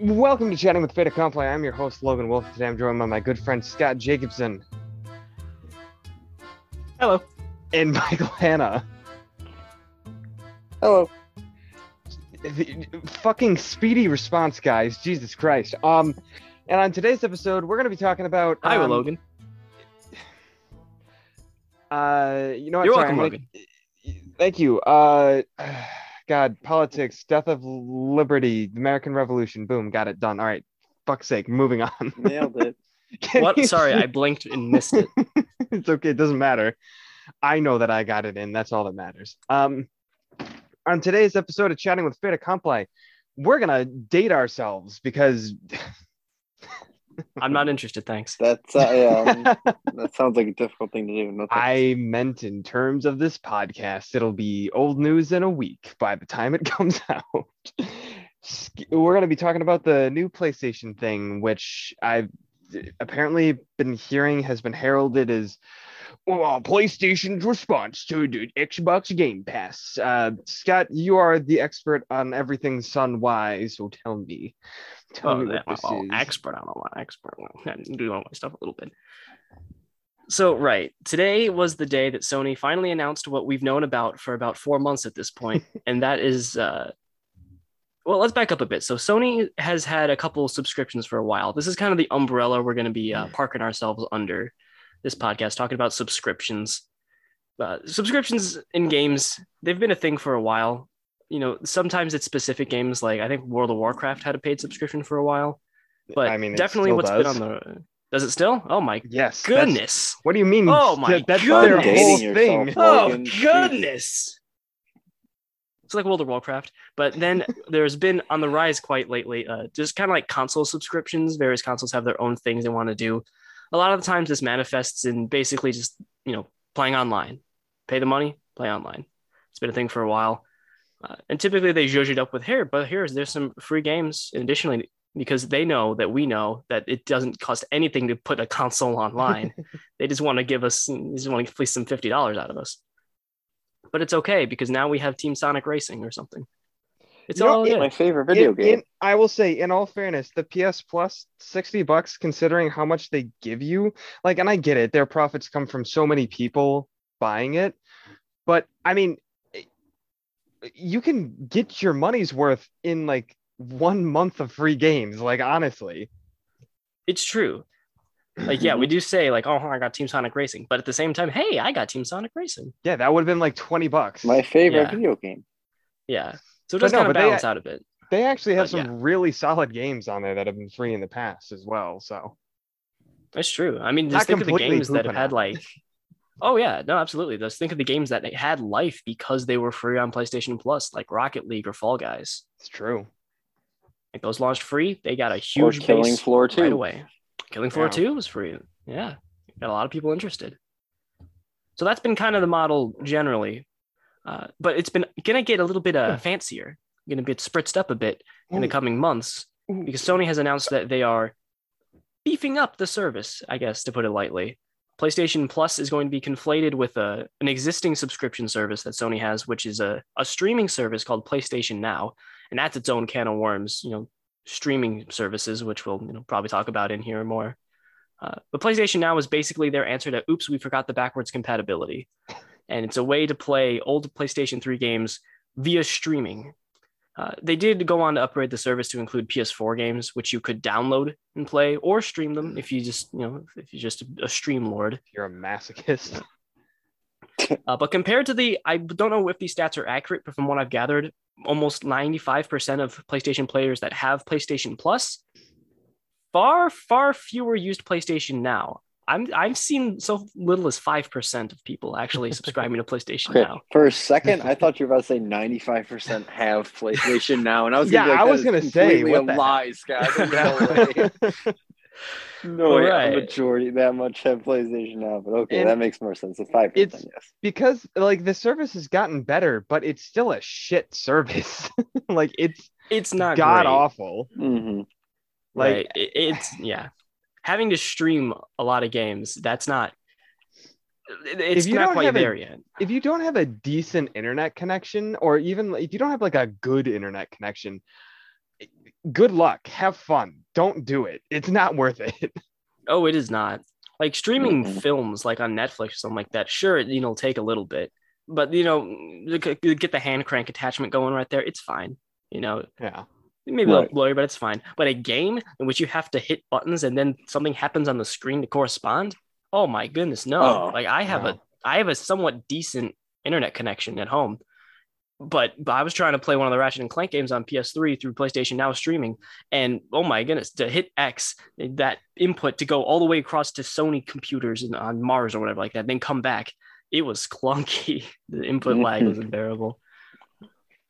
Welcome to Chatting with Fait Accompli. I'm your host, Logan Wolf. Today I'm joined by my good friend, Scott Jacobson. Hello. And Michael Hanna. Hello. The fucking speedy response, guys. Jesus Christ. Um, and on today's episode, we're going to be talking about. Hi, um, Logan. Uh, you know what? You're Sorry, welcome, I'm Logan. Thank you. Uh, God, politics, death of liberty, American Revolution. Boom, got it done. All right. Fuck's sake, moving on. Nailed it. What? you Sorry, I blinked and missed it. it's okay. It doesn't matter. I know that I got it in. That's all that matters. Um, on today's episode of Chatting with Fait Accompli, we're gonna date ourselves because I'm not interested, thanks. That's uh, yeah, um, that sounds like a difficult thing to do. No. I meant in terms of this podcast, it'll be old news in a week by the time it comes out. We're gonna be talking about the new PlayStation thing, which I've apparently been hearing has been heralded as well, PlayStation's response to the Xbox Game Pass. Uh, Scott, you are the expert on everything Sony, so tell me. Tell Oh, me what this well, is. expert. I don't know what expert. I do all my stuff a little bit. So, right, today was the day that Sony finally announced what we've known about for about four months at this point, and that is, uh, well, let's back up a bit. So, Sony has had a couple subscriptions for a while. This is kind of the umbrella we're going to be uh, parking ourselves under this podcast, talking about subscriptions. Uh, subscriptions in games, they've been a thing for a while. You know, sometimes it's specific games, like I think World of Warcraft had a paid subscription for a while, but I mean, definitely what's does. been on the. Does it still? Oh my Yes. goodness! What do you mean? Oh my That- That's goodness. their whole thing. Oh goodness! It's like World of Warcraft, but then there's been on the rise quite lately. Uh, just kind of like console subscriptions. Various consoles have their own things they want to do. A lot of the times, this manifests in basically just you know playing online. Pay the money, play online. It's been a thing for a while, uh, and typically they zhuzh it up with here. But here's there's some free games additionally because they know that we know that it doesn't cost anything to put a console online. they just want to give us, they just want to fleece some fifty dollars out of us. But it's okay because now we have Team Sonic Racing or something. It's You know, all it- my favorite video In- game. in- I will say, in all fairness, the PS Plus, 60 bucks, considering how much they give you, like, and I get it, their profits come from so many people buying it. But I mean, you can get your money's worth in like one month of free games, like, honestly. it's true. Like, yeah, we do say like, oh, I got Team Sonic Racing, but at the same time, hey, I got Team Sonic Racing. Yeah, that would have been like 20 bucks. my favorite Yeah. video game. Yeah, so it does no, kind of but they- balance out a bit. They actually have But some yeah. really solid games on there that have been free in the past as well. So, That's true. I mean, Not just think of the games that have had like, oh yeah, no, absolutely. Just think of the games that had life because they were free on PlayStation Plus, like Rocket League or Fall Guys. it's true. Like those launched free, they got a Or huge Killing base Floor 2. right away. Killing Floor Yeah. 2 was free. Yeah. Got a lot of people interested. So that's been kind of the model generally. Uh, but it's been gonna get a little bit uh, fancier, gonna get spritzed up a bit in the coming months because Sony has announced that they are beefing up the service, I guess, to put it lightly. PlayStation Plus is going to be conflated with a, an existing subscription service that Sony has, which is a, a streaming service called PlayStation Now. And that's its own can of worms, you know, streaming services, which we'll you know, probably talk about in here more. Uh, but PlayStation Now is basically their answer to oops, we forgot the backwards compatibility. And it's a way to play old PlayStation 3 games via streaming. Uh, they did go on to upgrade the service to include PS4 games, which you could download and play or stream them if you just, you know, if you're just a stream lord. You're a masochist. Uh, but compared to the, I don't know if these stats are accurate, but from what I've gathered, almost 95% of PlayStation players that have PlayStation Plus, far, far fewer used PlayStation Now. I'm I've seen so little as five percent of people actually subscribing to PlayStation Okay, Now. for a second, I thought you were about to say 95% have PlayStation now, and I was gonna Yeah, be like, I was gonna say, completely what a the lie, Scott. There's no way. Right. a majority that much have PlayStation now, but okay, And that makes more sense. It's five percent, yes. because like the service has gotten better, but it's still a shit service. like it's It's not god great. awful. hmm Like Right. It- it's yeah. Having to stream a lot of games, that's not it's If you not don't quite have a- there yet. if you don't have a decent internet connection, or even if you don't have like a good internet connection, good luck. Have fun. Don't do it. It's not worth it. Oh, it is not. Like streaming Mhm. films like on Netflix or something like that, sure, you know, take a little bit. But you know, get the hand crank attachment going right there, it's fine. You know, Yeah. maybe a Right. little blurry, but it's fine. But a game in which you have to hit buttons and then something happens on the screen to correspond, oh my goodness, no. Oh, like I have no. a I have a somewhat decent internet connection at home. But, but I was trying to play one of the Ratchet and Clank games on PS3 through PlayStation Now streaming, and oh my goodness, to hit X, that input to go all the way across to Sony computers and on Mars or whatever like that, then come back, it was clunky. The input lag was unbearable.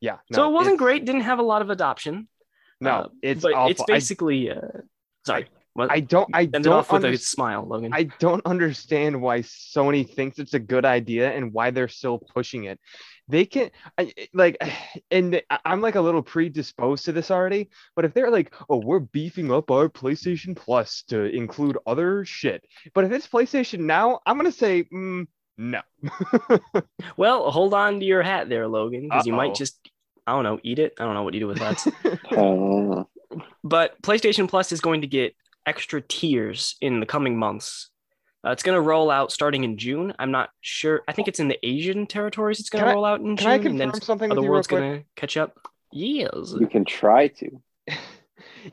Yeah. so it wasn't great. Didn't have a lot of adoption. No, uh, it's it's basically. uh, sorry, what, I, I don't. I end don't. off with a smile, Logan. I don't understand why Sony thinks it's a good idea and why they're still pushing it. They can I, like, and I- I'm like a little predisposed to this already. But if they're like, oh, we're beefing up our PlayStation Plus to include other shit, but if it's PlayStation Now, I'm gonna say mm, no. well, hold on to your hat there, Logan, because you might just. I don't know, eat it. I don't know what you do with that. But PlayStation Plus is going to get extra tiers in the coming months. Uh, it's going to roll out starting in June. I'm not sure. I think it's in the Asian territories. It's going to roll out in Can I June, and then confirm something other with you real world's going to catch up. Yes. you can try to.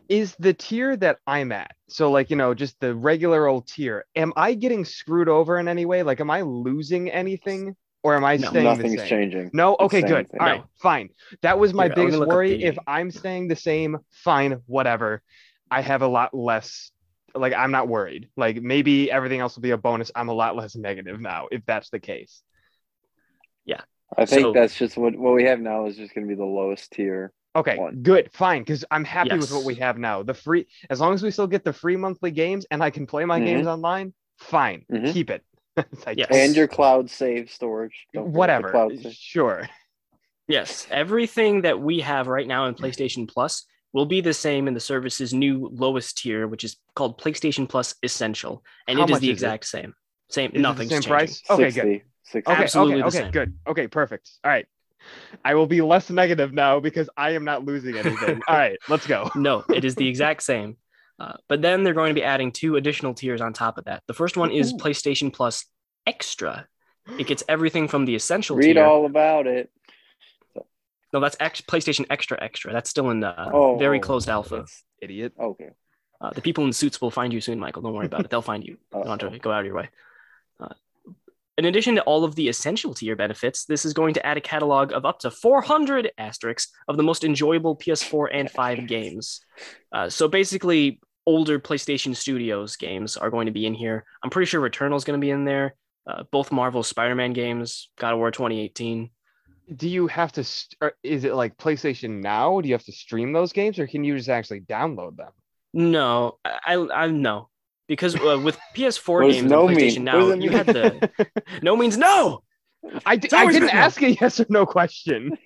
is the tier that I'm at. So like, you know, just the regular old tier. Am I getting screwed over in any way? Like am I losing anything or am I No. staying the Nothing's same? changing. No, okay, same good. thing. All right, fine. That was my Here, biggest worry. If I'm staying the same, fine, whatever. I have a lot less like I'm not worried. Like maybe everything else will be a bonus. I'm a lot less negative now if that's the case. Yeah. I think So- that's just what what we have now is just going to be the lowest tier. Okay, One. good, fine, because I'm happy with what we have now. The free, as long as we still get the free monthly games and I can play my Mhm. games online, fine, Mhm. keep it. It's Yes. And your cloud save storage. Don't whatever, cloud save. sure. Yes, everything that we have right now in PlayStation Plus will be the same in the service's new lowest tier, which is called PlayStation Plus Essential, and How it is the is it? exact same. Same, Is it the nothing's same changing. price? Okay, good. 60, 60. Okay, Absolutely okay, the okay, same. good. Okay, perfect. All right. I will be less negative now because I am not losing anything. All right, let's go. No, it is the exact same. Uh, but then they're going to be adding two additional tiers on top of that. The first one is Ooh. PlayStation Plus Extra. It gets everything from the Essential Read tier. all about it. No, that's X- PlayStation Extra Extra. That's still in the Oh, very oh, closed alpha. that's- Idiot. Okay. Uh, the people in suits will find you soon, Michael. Don't worry about it. They'll find you. You don't have to go out of your way. Uh, in addition to all of the essential tier benefits, this is going to add a catalog of up to 400 asterisks of the most enjoyable PS4 and 5 games. Uh, so basically, older PlayStation Studios games are going to be in here. I'm pretty sure Returnal is going to be in there. Uh, both Marvel Spider-Man games, God of War 2018. Do you have to? St- or is it like PlayStation Now? Do you have to stream those games, or can you just actually download them? No, I I, I no because uh, with PS4 games no on? PlayStation What Now, you mean? had the no means no. I, d- It's I didn't been no. ask a yes or no question.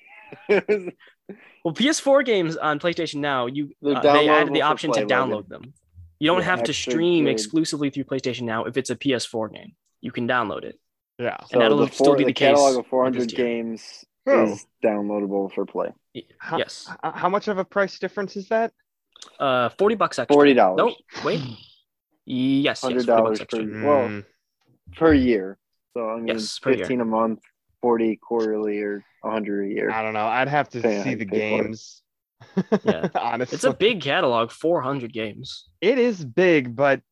Well, PS4 games on PlayStation Now, you They're uh, they added the option to download Logan. them. You don't Yeah, have to stream good. exclusively through PlayStation Now if it's a PS4 game. You can download it. Yeah. And that'll the still be the the catalog case of 400 with this tier. games Oh. is downloadable for play. How- yes, How much of a price difference is that? uh, forty bucks extra. Forty dollars. No, wait. Yes, yes, Hundred 40 bucks dollars extra. per well Mm, per year. So I mean, Yes, per year. fifteen a month, forty quarterly, or hundred a year. I don't know. I'd have to Depending see the you pay for it. games. Yeah. Honestly, It's a big catalog, four hundred games. it is big, but I-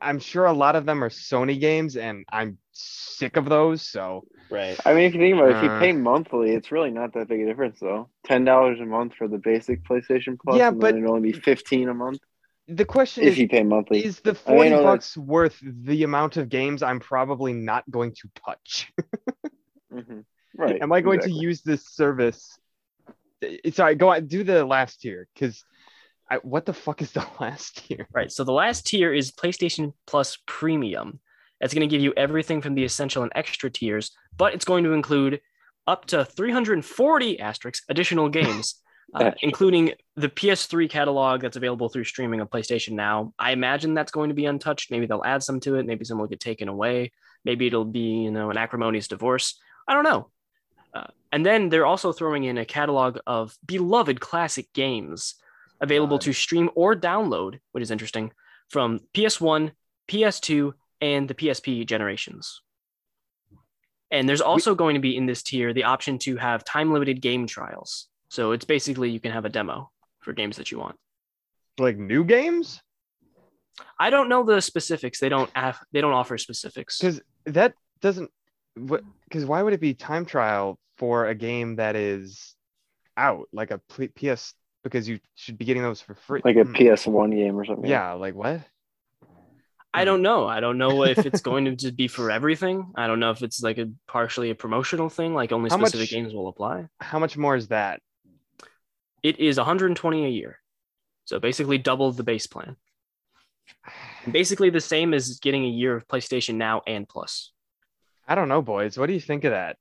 I'm sure a lot of them are Sony games, and I'm sick of those. So Right. I mean, if you think about it, if you Uh. pay monthly, it's really not that big a difference, though. Ten dollars a month for the basic PlayStation Plus, Yeah, and but- it'd only be fifteen a month the question is, if is, you pay monthly. is the I mean, 40 no, that's- bucks worth the amount of games I'm probably not going to touch? Mhm. Right? Am I going exactly. to use this service? Uh, Sorry, go on. Do the last tier because I what the fuck is the last tier? Right. So the last tier is PlayStation Plus Premium. That's going to give you everything from the essential and extra tiers, but it's going to include up to 340 asterisks additional games, uh, including the PS3 catalog that's available through streaming on PlayStation Now. I imagine that's going to be untouched. Maybe they'll add some to it. Maybe some will get taken away. Maybe it'll be you know an acrimonious divorce. I don't know. Uh, and then they're also throwing in a catalog of beloved classic games. Available to stream or download, which is interesting, from PS1, PS2, and the PSP generations. And there's also going to be in this tier the option to have time limited game trials. So it's basically you can have a demo for games that you want. Like new games? I don't know the specifics. They don't have they don't offer specifics. Because that doesn't. What? Because why would it be time trial for a game that is out, like a PS? Because you should be getting those for free. Like a Hmm. PS1 game or something. Yeah. Like what? I don't know. I don't know if it's going to just be for everything. I don't know if it's like a partially a promotional thing, like only How specific much- games will apply. How much more is that? It is 120 a year. So basically double the base plan. Basically the same as getting a year of PlayStation Now and Plus. I don't know, boys. What do you think of that?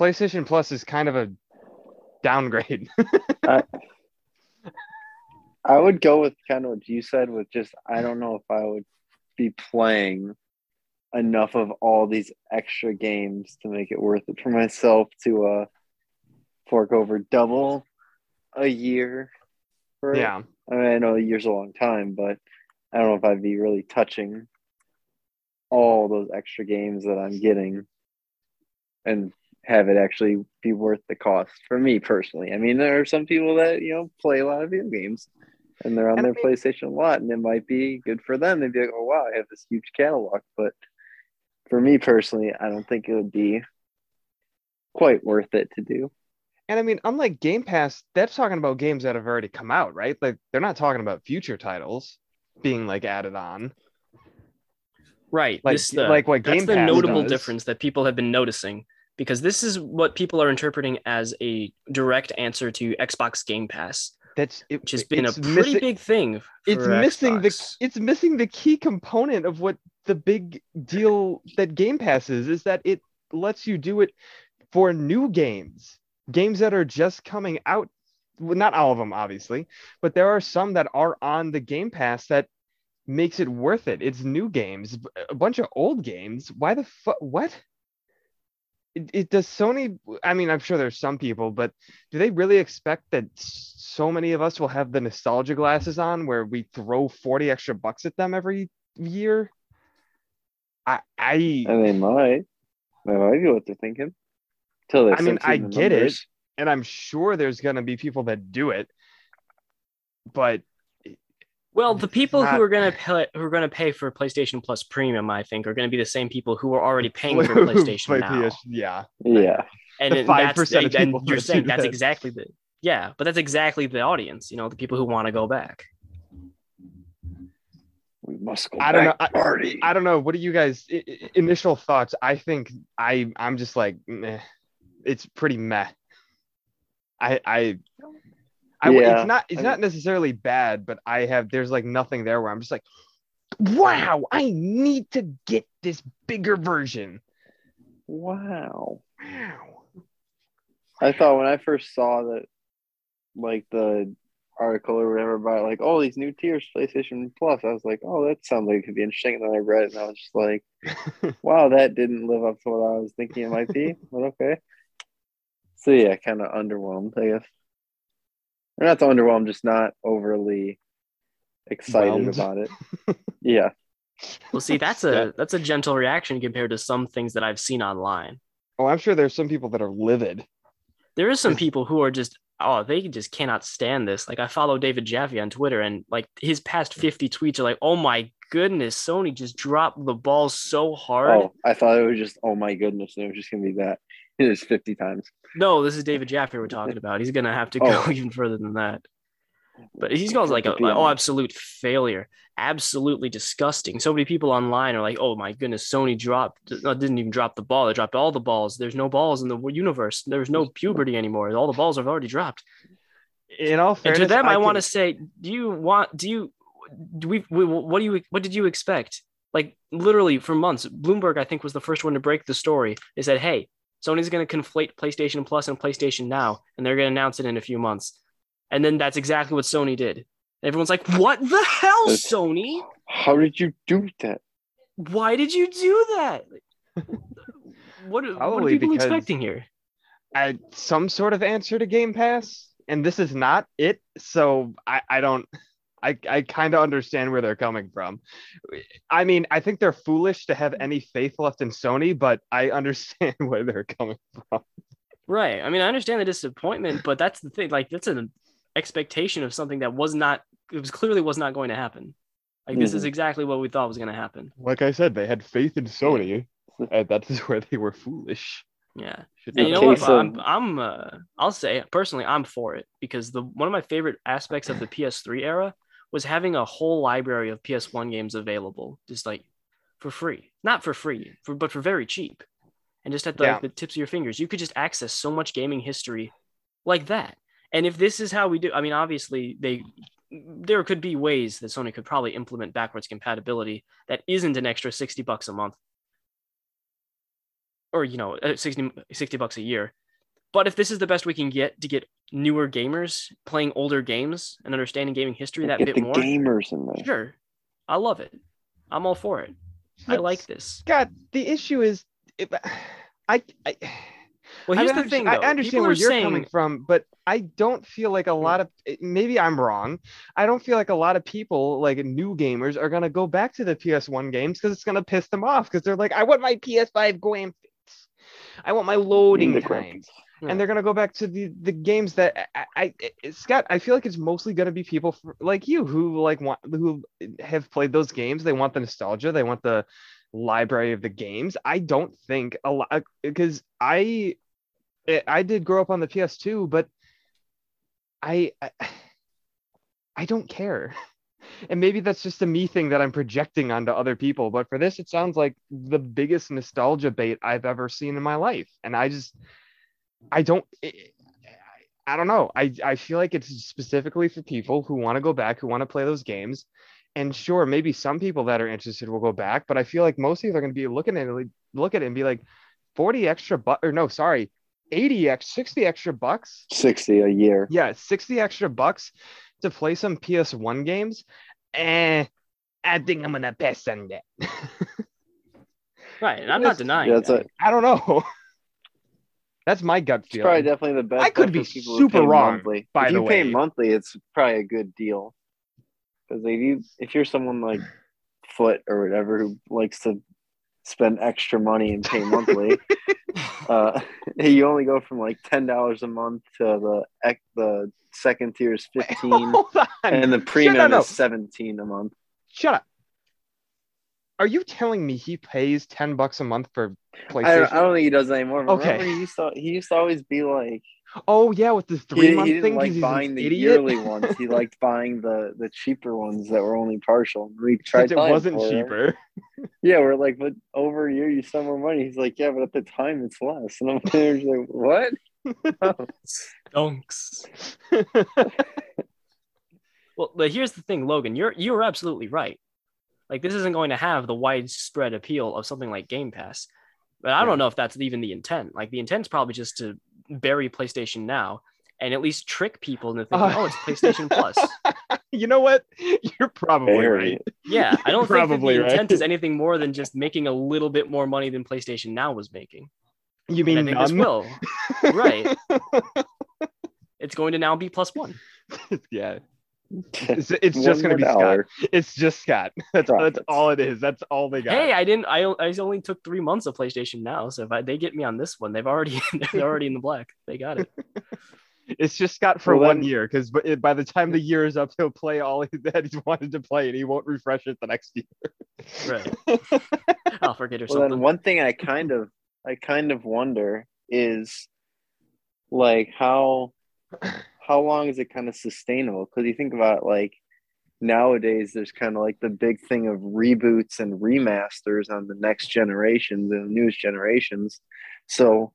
PlayStation Plus is kind of a downgrade. I would go with kind of what you said with just I don't know if I would be playing enough of all these extra games to make it worth it for myself to uh fork over double a year for yeah. I mean I know a year's a long time, but I don't know if I'd be really touching all those extra games that I'm getting and have it actually be worth the cost for me personally. I mean, there are some people that, you know, play a lot of video games and they're on And I their mean- PlayStation a lot and it might be good for them. They'd be like, oh, wow, I have this huge catalog. But for me personally, I don't think it would be quite worth it to do. And I mean, unlike Game Pass, that's talking about games that have already come out, right? Like they're not talking about future titles being like added on. Right. Like- this, the, like what that's Game the notable does. difference that people have been noticing because this is what people are interpreting as a direct answer to Xbox Game Pass, That's it, which has been a pretty missing- big thing. It's missing the it's missing the key component of what the big deal that Game Pass is is that it lets you do it for new games, games that are just coming out. Well, not all of them, obviously, but there are some that are on the Game Pass that makes it worth it. It's new games, a bunch of old games. Why the fuck? What? It, it does Sony. I mean, I'm sure there's some people, but do they really expect that so many of us will have the nostalgia glasses on where we throw 40 extra bucks at them every year? I I And they might. That might be what they're thinking. Till they I mean, I get it. and I'm sure there's gonna be people that do it, but Well, the people not- who are going to pay who are going to pay for PlayStation Plus Premium, I think, are going to be the same people who are already paying for PlayStation now. PS yeah, Yeah. And The that's 5% of and people you're saying that's that. exactly the yeah, but that's exactly the audience. You know, the people who want to go back. We must go I don't back know. to party. I don't know. What do you guys i- i- initial thoughts? I think I I'm just like meh. It's pretty meh. I I. I, Yeah, it's not it's I not necessarily bad, but I have there's like nothing there where I'm just like, wow, I need to get this bigger version. wow. Wow. I thought when I first saw that, like the article or whatever about like, oh, these new tiers, PlayStation Plus, I was like, oh, that sounds like it could be interesting. And then I read it and I was just like, wow, that didn't live up to what I was thinking it might be. but okay. So yeah, kind of underwhelmed, I guess. Or not so underwhelmed, just not overly excited Whelmed. about it. yeah. Well, see, that's a Yeah. that's a gentle reaction compared to some things that I've seen online. Oh, I'm sure there's some people that are livid. There is some people who are just oh they just cannot stand this. Like I follow David Jaffe on Twitter, and like his past fifty tweets are like, oh my goodness, Sony just dropped the ball so hard. Oh, I thought it was just, oh my goodness, and it was just gonna be that. It is 50 times. No, this is David Jaffe we're talking about. He's gonna have to go Oh. even further than that. But he's called like a To be oh absolute failure, absolutely disgusting. So many people online are like, oh my goodness, Sony dropped uh, didn't even drop the ball. They dropped all the balls. There's no balls in the universe. There's no puberty anymore. All the balls have already dropped. In all And fairness, to them, I, want to can- say, do you want? Do you? Do we, we? What do you? What did you expect? Like literally for months, Bloomberg I think was the first one to break the story. They said, "Hey, Sony's going to conflate PlayStation Plus and PlayStation Now, and they're going to announce it in a few months." And then that's exactly what Sony did. Everyone's like, "What the hell, It's- Sony? How did you do that? Why did you do that?" What, what are people expecting here? I, some sort of answer to Game Pass. and this is not it. So I, I don't I, I kind of understand where they're coming from. I mean, I think they're foolish to have any faith left in Sony, but I understand where they're coming from. Right. I mean, I understand the disappointment, but that's the thing. Like, that's an expectation of something that was not. It was clearly was not going to happen. Like, this is Mhm. exactly what we thought was going to happen. Like I said, they had faith in Sony, and that's where they were foolish. Yeah. And you know what? case I'm, I'm uh, I'll say personally, I'm for it because the one of my favorite aspects of the PS3 era was having a whole library of PS1 games available, just like for free, not for free, for, but for very cheap, and just at the, Yeah. the tips of your fingers, you could just access so much gaming history like that. And if this is how we do, I mean, obviously they there could be ways that Sony could probably implement backwards compatibility that isn't an extra 60 bucks a month. Or you know uh, 60, 60 bucks a year but if this is the best we can get to get newer gamers playing older games and understanding gaming history that Get bit the more gamers in there. sure i love it i'm all for it i like this God, the issue is, it, I, I, well I here's mean, the thing I, though. I understand People where you're saying, coming from, but I don't feel like a hmm. lot of maybe I'm wrong. I don't feel like a lot of people, like new gamers, are gonna go back to the PS1 games because it's gonna piss them off because they're like, I want my PS5 graphics, I want my loading The times, Yeah. and they're gonna go back to the the games that I, I, I Scott. I feel like it's mostly gonna be people for, like you who like want who have played those games. They want the nostalgia. They want the library of the games. I don't think a lot because uh, I I- I did grow up on the PS2, but I I, I don't care. And maybe that's just a me thing that I'm projecting onto other people. But for this, it sounds like the biggest nostalgia bait I've ever seen in my life. And I just, I don't, eh, I, I don't know. I, I feel like it's specifically for people who want to go back, who want to play those games. And sure, maybe some people that are interested will go back, but I feel like most people are going to be looking at it, look at it and be like, 40 extra bucks, or no, sorry, 80 x 60 extra bucks 60 a year. yeah 60 extra bucks to play some ps1 games eh i think i'm gonna pass on that right and i'm not denying Yeah, that's that. a, i don't know that's my gut it's probably definitely the best. I could be for people who super pay wrong, Monthly. by if the you pay monthly, it's probably a good deal. Because if you if you're someone like Foot or whatever who likes to spend extra money and pay monthly, uh, you only go from like ten dollars a month to the ec- the second tier is fifteen, hold on and the premium is seventeen a month. shut up are you telling me he pays 10 bucks a month for I don't, I don't think he does anymore. Okay. he used to he used to always be like oh yeah with the three he month didn't thing like he's buying the idiot yearly ones. He liked buying the the cheaper ones that were only partial. We tried. It wasn't for it. cheaper Yeah, we're like, but over a year you spend more money. He's like, yeah, but at the time it's less. And I'm like, what? Donks. Well, but here's the thing, Logan. You're you're absolutely right. Like this isn't going to have the widespread appeal of something like Game Pass. But I Yeah. don't know if that's even the intent. Like the intent's probably just to bury PlayStation Now and at least trick people into thinking, Uh, oh, it's PlayStation Plus. you know what you're probably Very. right Yeah, I don't think that Probably the right. intent is anything more than just making a little bit more money than PlayStation Now was making. You And I mean think this none will. Right. It's going to now be plus one. yeah it's, it's One just gonna more be scott it's just scott that's, that's all it is that's all they got Hey, I didn't. I, I only took three months of PlayStation Now, so if I, they get me on this one, they've already they're already in the black. They got it. It's just Scott for Well, one then- year because by the time the year is up, he'll play all that he's wanted to play, and he won't refresh it the next year. Right. I'll forget or Well, then one thing I kind of, I kind of wonder is, like how, how long is it kind of sustainable? Because you think about like nowadays, there's kind of like the big thing of reboots and remasters on the next generations and the newest generations. So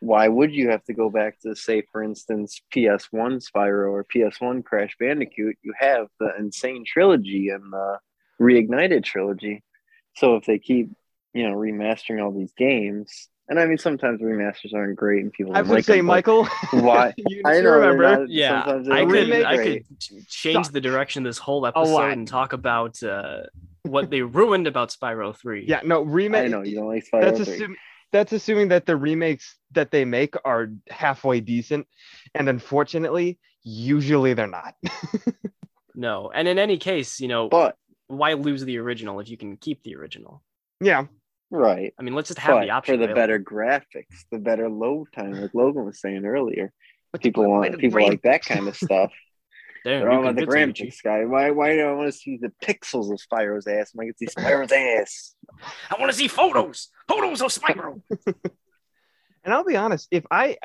why would you have to go back to say for instance ps1 spyro or ps1 crash bandicoot you have the N. Sane trilogy and the reignited trilogy so if they keep you know remastering all these games and i mean sometimes remasters aren't great and people I would like say, them, Michael. Why- you, i know remember? not- yeah, I don't could I great. could change Suck. the direction of this whole episode and talk about uh, what they ruined about Spyro Three. Yeah, no remake. i know you don't like Spyro That's 3. assuming that's assuming that the remakes that they make are halfway decent. And unfortunately, usually they're not. No. And in any case, you know, But why lose the original if you can keep the original? yeah. Right. I mean, let's just have But the option. for the available. better graphics, the better load time, like Logan was saying earlier. But People why want people brain- like that kind of stuff. Damn, They're all on the convinced me, graphics guy. Why why do I want to see the pixels of Spyro's ass? I get to see Spyro's ass. I want to see photos. Photos of Spyro. And I'll be honest, if I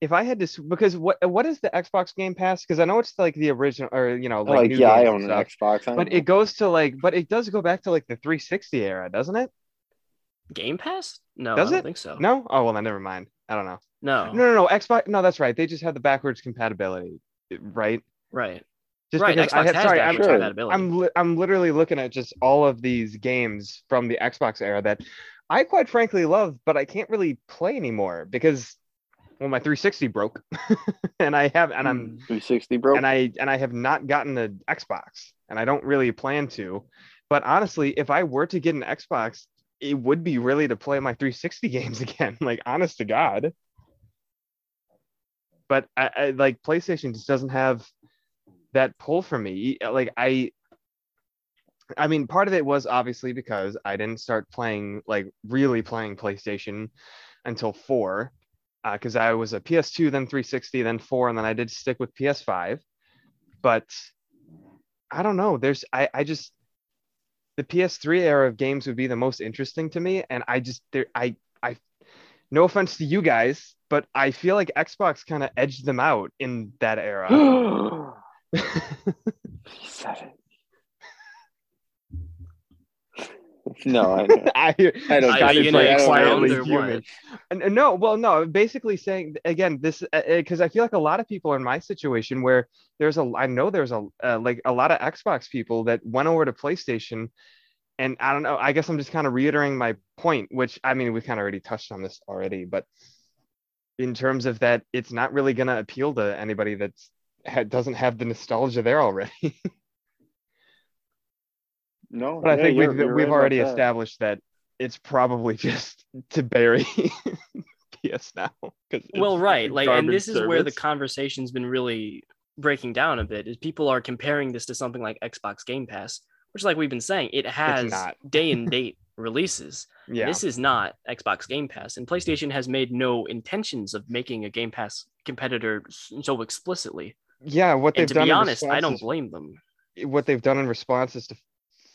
if I had to, because what what is the Xbox Game Pass? Because I know it's like the original, or you know, like, Like, new yeah, I own and an stuff. Xbox. But don't it goes to like, but it does go back to like the 360 era, doesn't it? Game Pass? No, Does I don't it? think so. No. Oh well, then never mind. I don't know. No. No, no, no. Xbox. No, that's right. They just have the backwards compatibility, right? Right. Just right. because Xbox I had, has sorry, that I'm, Sure. compatibility. I'm li- I'm literally looking at just all of these games from the Xbox era that I quite frankly love, but I can't really play anymore because well, my 360 broke, and I have, and I'm, Hmm. 360 broke and I, and I have not gotten an Xbox, and I don't really plan to. But honestly, if I were to get an Xbox, it would be really to play my 360 games again. Like, honest to God. But I, I like PlayStation just doesn't have that pull for me. Like I I mean, part of it was obviously because I didn't start playing like really playing PlayStation until 4 Uh, because I was a PS2 then 360 then 4 and then I did stick with PS5. But I don't know, there's I I just the PS3 era of games would be the most interesting to me and I just there I I no offense to you guys, but I feel like Xbox kind of edged them out in that era. he said it. No, I know. I, I don't Are Scott you is gonna like quietly or fuming. what? And- and no, well, no, basically saying again, this because I feel like a lot of people are in my situation where there's a, I know there's a uh, like a lot of Xbox people that went over to PlayStation, and I don't know. I guess I'm just kind of reiterating my point, which I mean we kind of already touched on this already, but in terms of that, it's not really gonna appeal to anybody that's doesn't have the nostalgia there already. No, But I think you're- we've you're we've right already about that. established that it's probably just to bury PS now. 'cause well, right. Like, and garbage this is where the conversation's been really breaking down a bit. Is people are comparing this to something like Xbox Game Pass, which, like we've been saying, it has day and date releases. yeah. This is not Xbox Game Pass, and PlayStation has made no intentions of making a Game Pass competitor so explicitly. yeah, what they've And to done be honest, I don't blame them. what they've done in response is to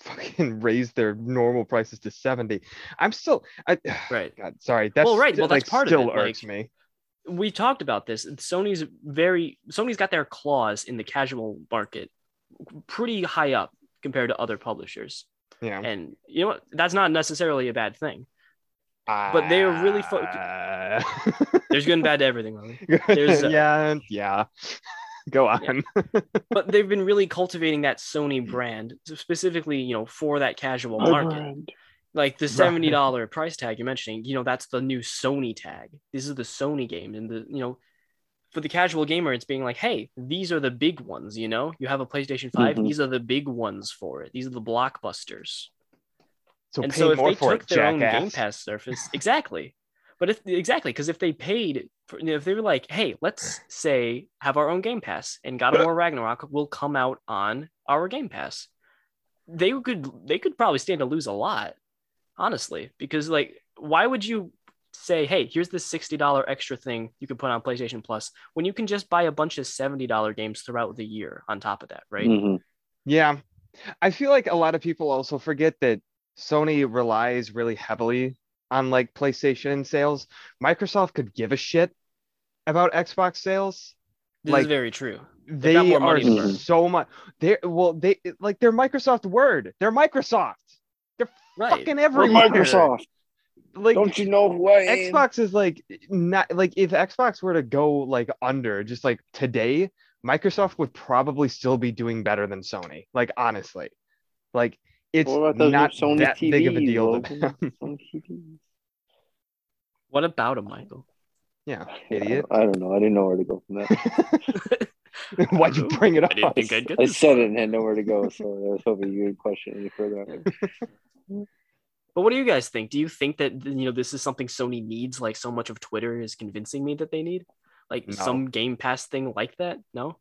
fucking raise their normal prices to 70. I'm still I Right. God, sorry. That's Well, right, well, that's like, part of still it, irks like- me. we talked about this. Sony's very Sony's got their claws in the casual market pretty high up compared to other publishers. Yeah. And you know what? That's not necessarily a bad thing. but they are really fo- Uh, There's good and bad to everything, really. There's, uh, yeah, yeah. Go on. But they've been really cultivating that Sony brand, specifically, you know, for that casual My market. brand. Like the seventy dollar price tag you're mentioning, you know, that's the new Sony tag. This is the Sony game, and the you know, for the casual gamer, it's being like, hey, these are the big ones. You know, you have a PlayStation 5 Mhm. these are the big ones for it. These are the blockbusters. So and pay so if more they for took it, their own. Game Pass surface, exactly. But if exactly, because if they paid, for, you know, if they were like, "Hey, let's say have our own Game Pass, and God of War Ragnarok will come out on our Game Pass," they could they could probably stand to lose a lot, honestly. Because like, why would you say, "Hey, here's this sixty dollar extra thing you can put on PlayStation Plus," when you can just buy a bunch of seventy dollar games throughout the year on top of that, right? Mhm. Yeah. I feel like a lot of people also forget that Sony relies really heavily on like PlayStation sales. Microsoft could give a shit about Xbox sales. This Like, is very true. They got more are money to so much. They're well, they like they're Microsoft Word. They're Microsoft. Right. Fucking We're. Microsoft. Like Don't you know who I am? Xbox is like not like if Xbox were to go like under just like today, Microsoft would probably still be doing better than Sony. Like honestly, like it's What about not Sony that TVs? big of a deal Logan? them. Sony TVs. What about him, Michael? yeah, Yeah, idiot. I don't know. I didn't know where to go from that. Why'd you bring it up? I didn't think I'd get I this said it and had nowhere to go, so I was hoping you would question any further. But what do you guys think? Do you think that you know this is something Sony needs, like so much of Twitter is convincing me that they need? Like No. some Game Pass thing like that? No.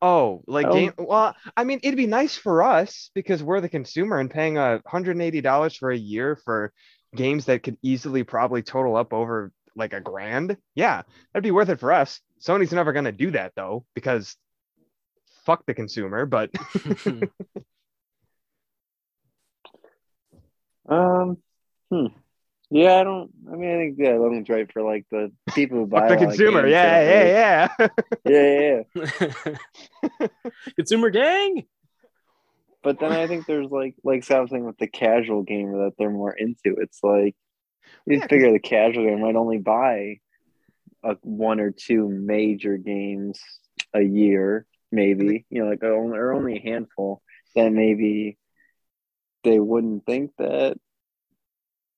Oh, like Oh. game. Well, I mean, it'd be nice for us because we're the consumer and paying a hundred and eighty dollars for a year for games that could easily probably total up over like a grand. Yeah, that'd be worth it for us. Sony's never gonna do that though because fuck the consumer. But Um, hmm. Yeah, I don't. I mean, I think yeah, Logan's right for like the people who buy the a lot of consumer. Yeah, yeah, yeah. yeah, yeah. Consumer gang. But then I think there's like like something with the casual gamer that they're more into. It's like you Yeah, figure the casual gamer might only buy a one or two major games a year, maybe mm-hmm. you know, like or only a handful. Then maybe they wouldn't think that,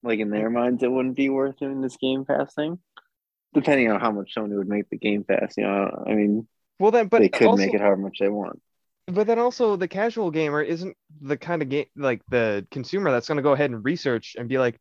like in their minds, it wouldn't be worth doing this Game Pass thing. Depending on how much Sony would make the Game Pass, you know, I mean, Well, then, but they could also, make it however much they want. But then also the casual gamer isn't the kind of game like the consumer that's going to go ahead and research and be like,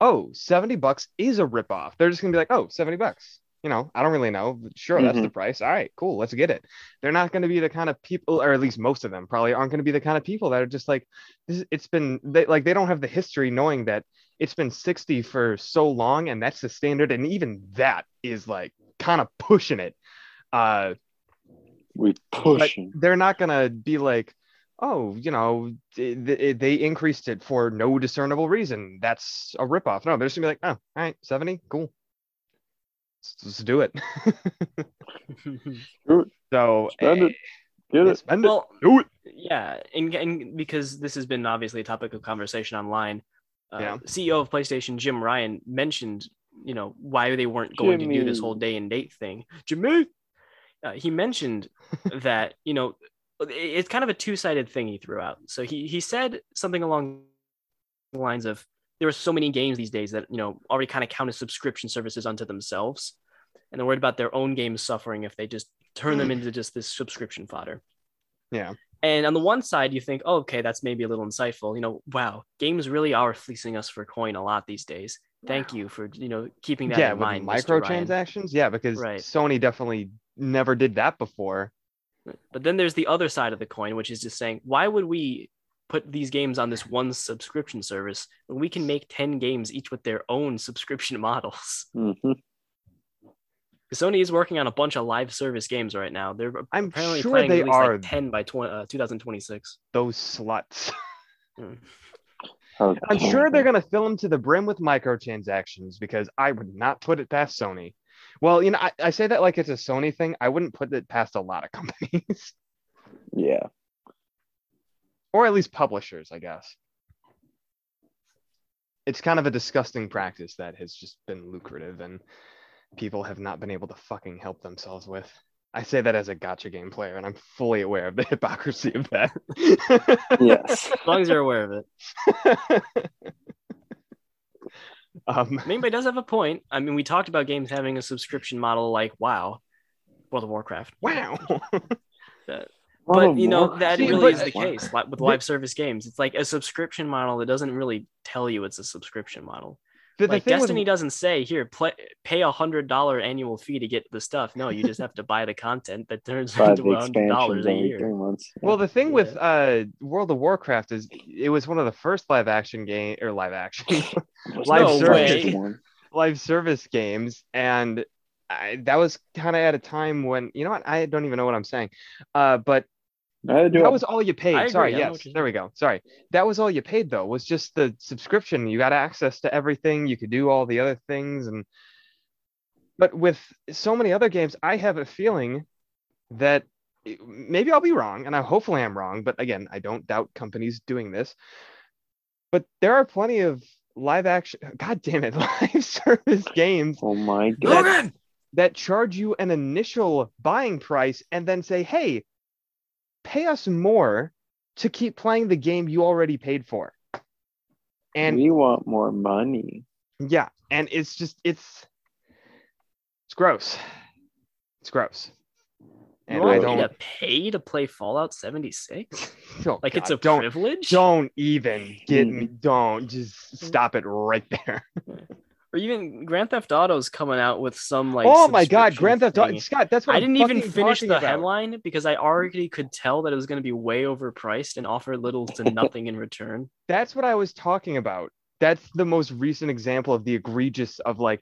oh, 70 bucks is a ripoff. They're just going to be like, oh, 70 bucks. You know, I don't really know. Sure, that's the mm-hmm. price. All right, cool. Let's get it. They're not going to be the kind of people, or at least most of them probably aren't going to be the kind of people that are just like, this, it's been, they, like, they don't have the history knowing that it's been 60 for so long and that's the standard. And even that is like kind of pushing it. Uh, We but pushing. they're not gonna be like, oh, you know, they, they they increased it for no discernible reason. That's a ripoff. No, they're just gonna be like, oh, all right, 70, cool. Let's, let's do it. so Spend it. eh, Get yeah, it. spend it. Do it. yeah, and, and because this has been obviously a topic of conversation online, uh, Yeah. CEO of PlayStation Jim Ryan mentioned, you know, why they weren't going to do this whole day and date thing. Jimmy, uh, he mentioned that you know it's kind of a two-sided thing he threw out. So he he said something along the lines of there are so many games these days that you know already kind of count as subscription services unto themselves, and they're worried about their own games suffering if they just turn them into just this subscription fodder. Yeah. And on the one side, you think, oh, okay, that's maybe a little insightful. You know, wow, games really are fleecing us for coin a lot these days. Thank you for you know keeping that Yeah, in with mind, Mr. Ryan. microtransactions. Yeah, because Right. Sony definitely never did that before. But then there's the other side of the coin, which is just saying, why would we put these games on this one subscription service when we can make 10 games each with their own subscription models? Mm-hmm. Sony is working on a bunch of live service games right now. They're I'm apparently sure planning they to release are like 10 by 20, uh, 2026. those sluts. How I'm sure they're gonna fill them to the brim with microtransactions because I would not put it past Sony. Well, you know, I, I say that like it's a Sony thing. I wouldn't put it past a lot of companies, Yeah. or at least publishers, I guess. It's kind of a disgusting practice that has just been lucrative and people have not been able to fucking help themselves with. I say that as a gotcha game player, and I'm fully aware of the hypocrisy of that. Yes. As long as you're aware of it. um, I mean, but it does have a point. I mean, we talked about games having a subscription model like WoW, World of Warcraft. wow. That- but you know that See, really is the case li- with live service games. It's like a subscription model that doesn't really tell you it's a subscription model. The, the like thing with- Destiny doesn't say here play, pay a hundred dollar annual fee to get the stuff. No, you just have to buy the content that turns Buy into the a hundred dollars a year. three months. Well, the thing with uh World of Warcraft is it was one of the first live action game or live action live no service way. Live service games, and I, that was kind of at a time when you know what I don't even know what I'm saying, uh, but I had to do that it. was all you paid. Agree, Sorry, yes, there we go. Sorry, that was all you paid though. Was just the subscription. You got access to everything. You could do all the other things, and but with so many other games, I have a feeling that maybe I'll be wrong, and I hopefully I'm wrong. But again, I don't doubt companies doing this. But there are plenty of live action. God damn it, live service games Oh my god. that, that charge you an initial buying price and then say, hey, pay us more to keep playing the game you already paid for. And we want more money. yeah, and it's just it's it's gross. It's gross. And you I me don't to pay to play Fallout 76? oh Like it's a don't privilege? don't even get me Mm. don't just stop it right there. or even Grand Theft Auto's coming out with some like. oh my god, Grand Theft Auto. Scott. That's what I didn't even finish the about. headline because I already could tell that it was going to be way overpriced and offer little to nothing in return. That's what I was talking about. That's the most recent example of the egregious of like,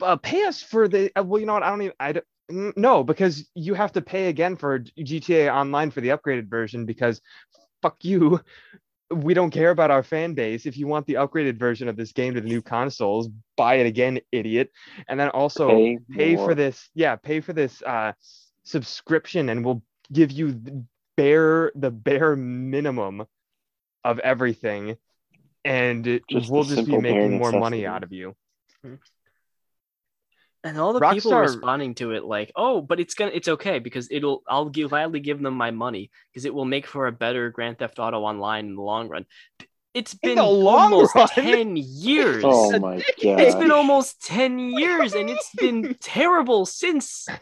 uh, pay us for the. Uh, well, you know what? I don't even. I don't, no because you have to pay again for GTA Online for the upgraded version because fuck you. We don't care about our fan base. If you want the upgraded version of this game to the new consoles, buy it again, idiot. And then also Pay pay for this. Yeah, pay for this uh, subscription, and we'll give you the bare the bare minimum of everything, and Just we'll just be making more money out of you. And all the people responding to it like, "Oh, but it's gonna, it's okay because it'll, I'll give, gladly give them my money because it will make for a better Grand Theft Auto Online in the long run." it's been the long almost run? ten years. Oh a my decade. It's god. been almost 10 years and it's been terrible since.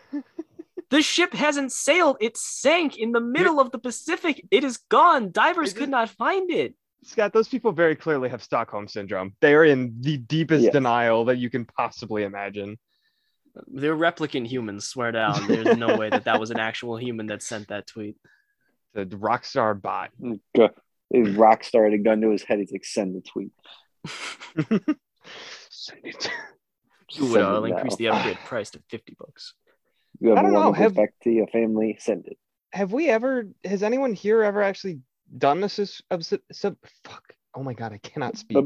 The ship hasn't sailed. It sank in the middle of the Pacific. It is gone. Divers It could is- not find it. Scott, those people very clearly have Stockholm syndrome. They are in the deepest Yes. denial that you can possibly imagine. They're replicant humans, swear down. There's no way that that was an actual human that sent that tweet. The Rockstar bot. Go- Rockstar had a gun to his head. He's like, send the tweet. Send it. You would Send it increase now. the upgrade price to 50 bucks. You have I a don't know, woman have- back to your family. Send it. Have we ever? Has anyone here ever actually done this? As, sub, sub, fuck. Oh my god, I cannot speak.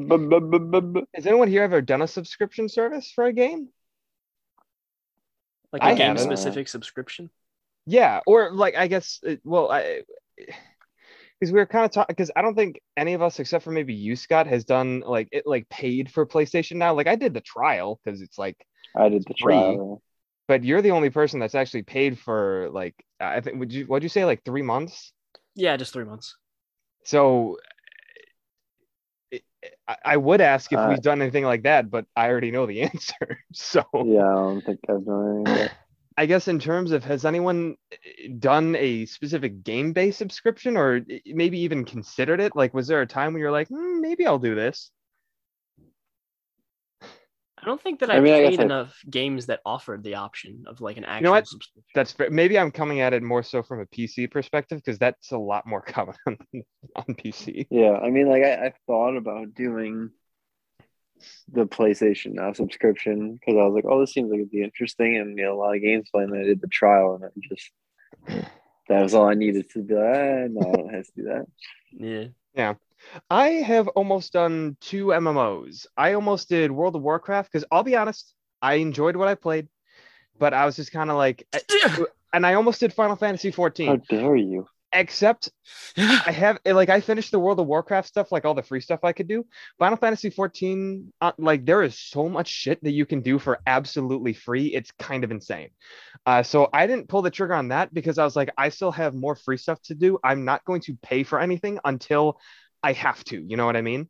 Has anyone here ever done a subscription service for a game? Like I a game haven't. specific subscription. Yeah, or like I guess. uh, Well, I because we were kind of talking because I don't think any of us except for maybe you, Scott, has done like it like paid for PlayStation now. Like I did the trial because it's like I did the Free. trial. but you're the only person that's actually paid for like I think would you what'd you say like three months? Yeah, just three months. So it, I, I would ask if Uh, we've done anything like that, but I already know the answer. So Yeah, I don't think I've done any of that. I guess in terms of has anyone eh, done a specific game based subscription or eh, maybe even considered it? Like, was there a time when you're like, hmm, maybe I'll do this? I don't think that I I, mean, played I- enough games that offered the option of like an actual know what? subscription. That's fair. Maybe I'm coming at it more so from a PC perspective because that's a lot more common on, on PC. Yeah, I mean, like I, I thought about doing the PlayStation Now subscription because I was like, oh, this seems like it'd be interesting, and you know, a lot of games playing. And I did the trial, and I just that was all I needed to be like, eh, no, I don't have to do that. Yeah, yeah. I have almost done two MMOs. I almost did World of Warcraft because I'll be honest, I enjoyed what I played, but I was just kind of like, eh, and I almost did Final Fantasy 14. How dare you? except I have like I finished the World of Warcraft stuff, like all the free stuff I could do. Final Fantasy 14, uh, like there is so much shit that you can do for absolutely free. It's kind of insane. Uh, so I didn't pull the trigger on that because I was like, I still have more free stuff to do. I'm not going to pay for anything until I have to. You know what I mean?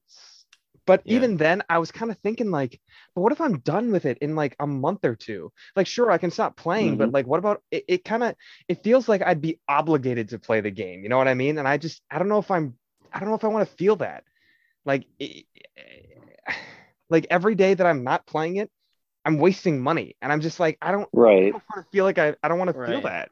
But Yeah. even then, I was kind of thinking like, but what if I'm done with it in like a month or two? Like, sure, I can stop playing, but mm-hmm. like, what about it? It kind of it feels like I'd be obligated to play the game. You know what I mean? And I just I don't know if I'm I don't know if I want to feel that. Like it- like every day that I'm not playing it, I'm wasting money. And I'm just like I don't, I Right. don't want to feel like I I don't want to feel that.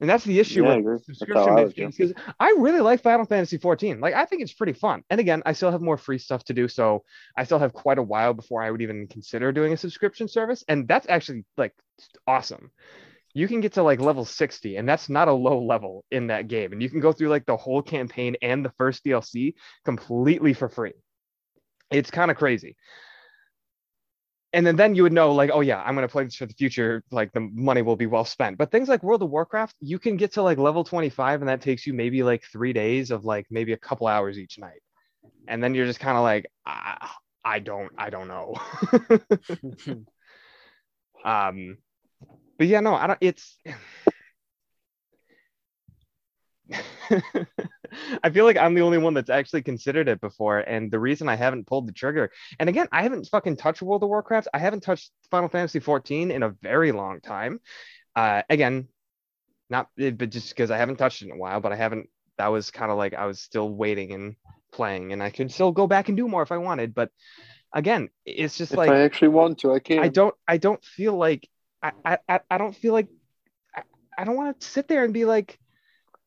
And that's the issue Yeah, with agree. That's how subscription games because I really like Final Fantasy 14. Like I think it's pretty fun. And again, I still have more free stuff to do, so I still have quite a while before I would even consider doing a subscription service. And that's actually like awesome. You can get to like level 60, and that's not a low level in that game. And you can go through like the whole campaign and the first DLC completely for free. It's kind of crazy. And then, then you would know, like, oh yeah, I'm gonna play this for the future. Like the money will be well spent. But things like World of Warcraft, you can get to like level 25, and that takes you maybe like three days of like maybe a couple hours each night. And then you're just kind of like, ah, I don't, I don't know. um, but yeah, no, I don't. It's. I feel like I'm the only one that's actually considered it before, and the reason I haven't pulled the trigger. And again, I haven't fucking touched World of Warcraft. I haven't touched Final Fantasy 14 in a very long time. Uh, again, not eh, but just because I haven't touched it in a while, but I haven't. That was kind of like I was still waiting and playing, and I could still go back and do more if I wanted. But again, it's just If like I actually want to, I can't. I don't I don't feel like I I I- I don't feel like I, I don't want to sit there and be like,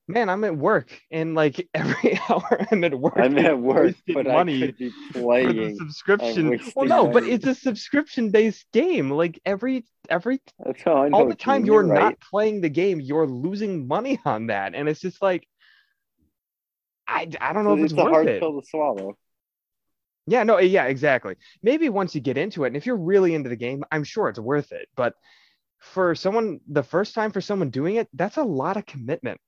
man, I'm at work and like every hour I'm at work. I'm at work, but money I could be for the playing. subscription. Well, no, but it's a subscription based game. Like every every That's how I know. all the time you're right. not playing the game, you're losing money on that, and it's just like. I, I don't know if it's, a worth hard it. pill to swallow. Yeah, no, yeah, exactly. Maybe once you get into it, and if you're really into the game, I'm sure it's worth it. But for someone, the first time for someone doing it, that's a lot of commitment.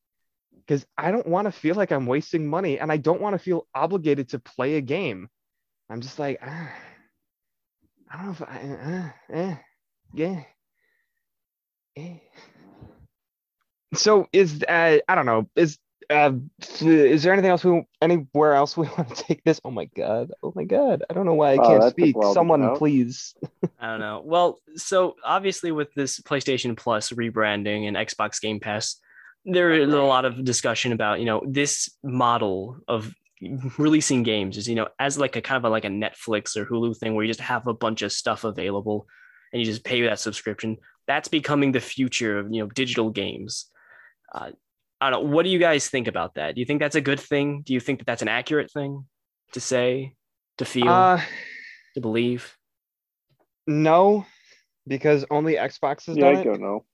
Because I don't want to feel like I'm wasting money, and I don't want to feel obligated to play a game. I'm just like, ah, I don't know if I, uh, eh, yeah, eh. So is uh, I don't know is uh, is there anything else we anywhere else we want to take this? Oh my god! Oh my god! I don't know why I can't that took a speak. Someone out. please. I don't know. Well, so obviously with this PlayStation Plus rebranding and Xbox Game Pass, there is a lot of discussion about you know this model of releasing games is you know as like a kind of a, like a Netflix or Hulu thing where you just have a bunch of stuff available and you just pay that subscription. That's becoming the future of you know digital games. Uh, I don't know. What do you guys think about that? Do you think that's a good thing? Do you think that that's an accurate thing to say, to feel, Uh, to believe? no, because only Xbox has Yeah, done I it. don't know.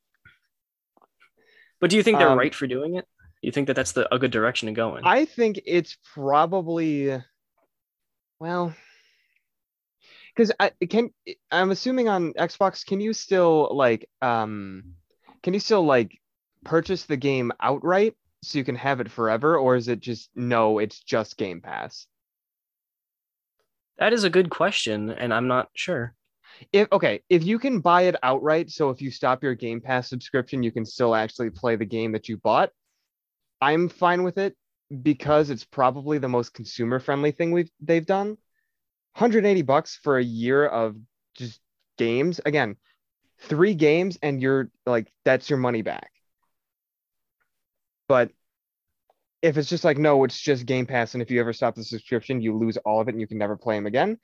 But do you think they're Um, right for doing it? You think that that's the a good direction to go in? I think it's probably well because I can I'm assuming on Xbox can you still like um can you still like purchase the game outright so you can have it forever or is it just no it's just Game Pass? that is a good question, and I'm not sure. If okay, if you can buy it outright so if you stop your Game Pass subscription you can still actually play the game that you bought, I'm fine with it because it's probably the most consumer friendly thing we've they've done. 180 bucks for a year of just games. Again, three games and you're like that's your money back. But if it's just like no, it's just Game Pass and if you ever stop the subscription, you lose all of it and you can never play them again,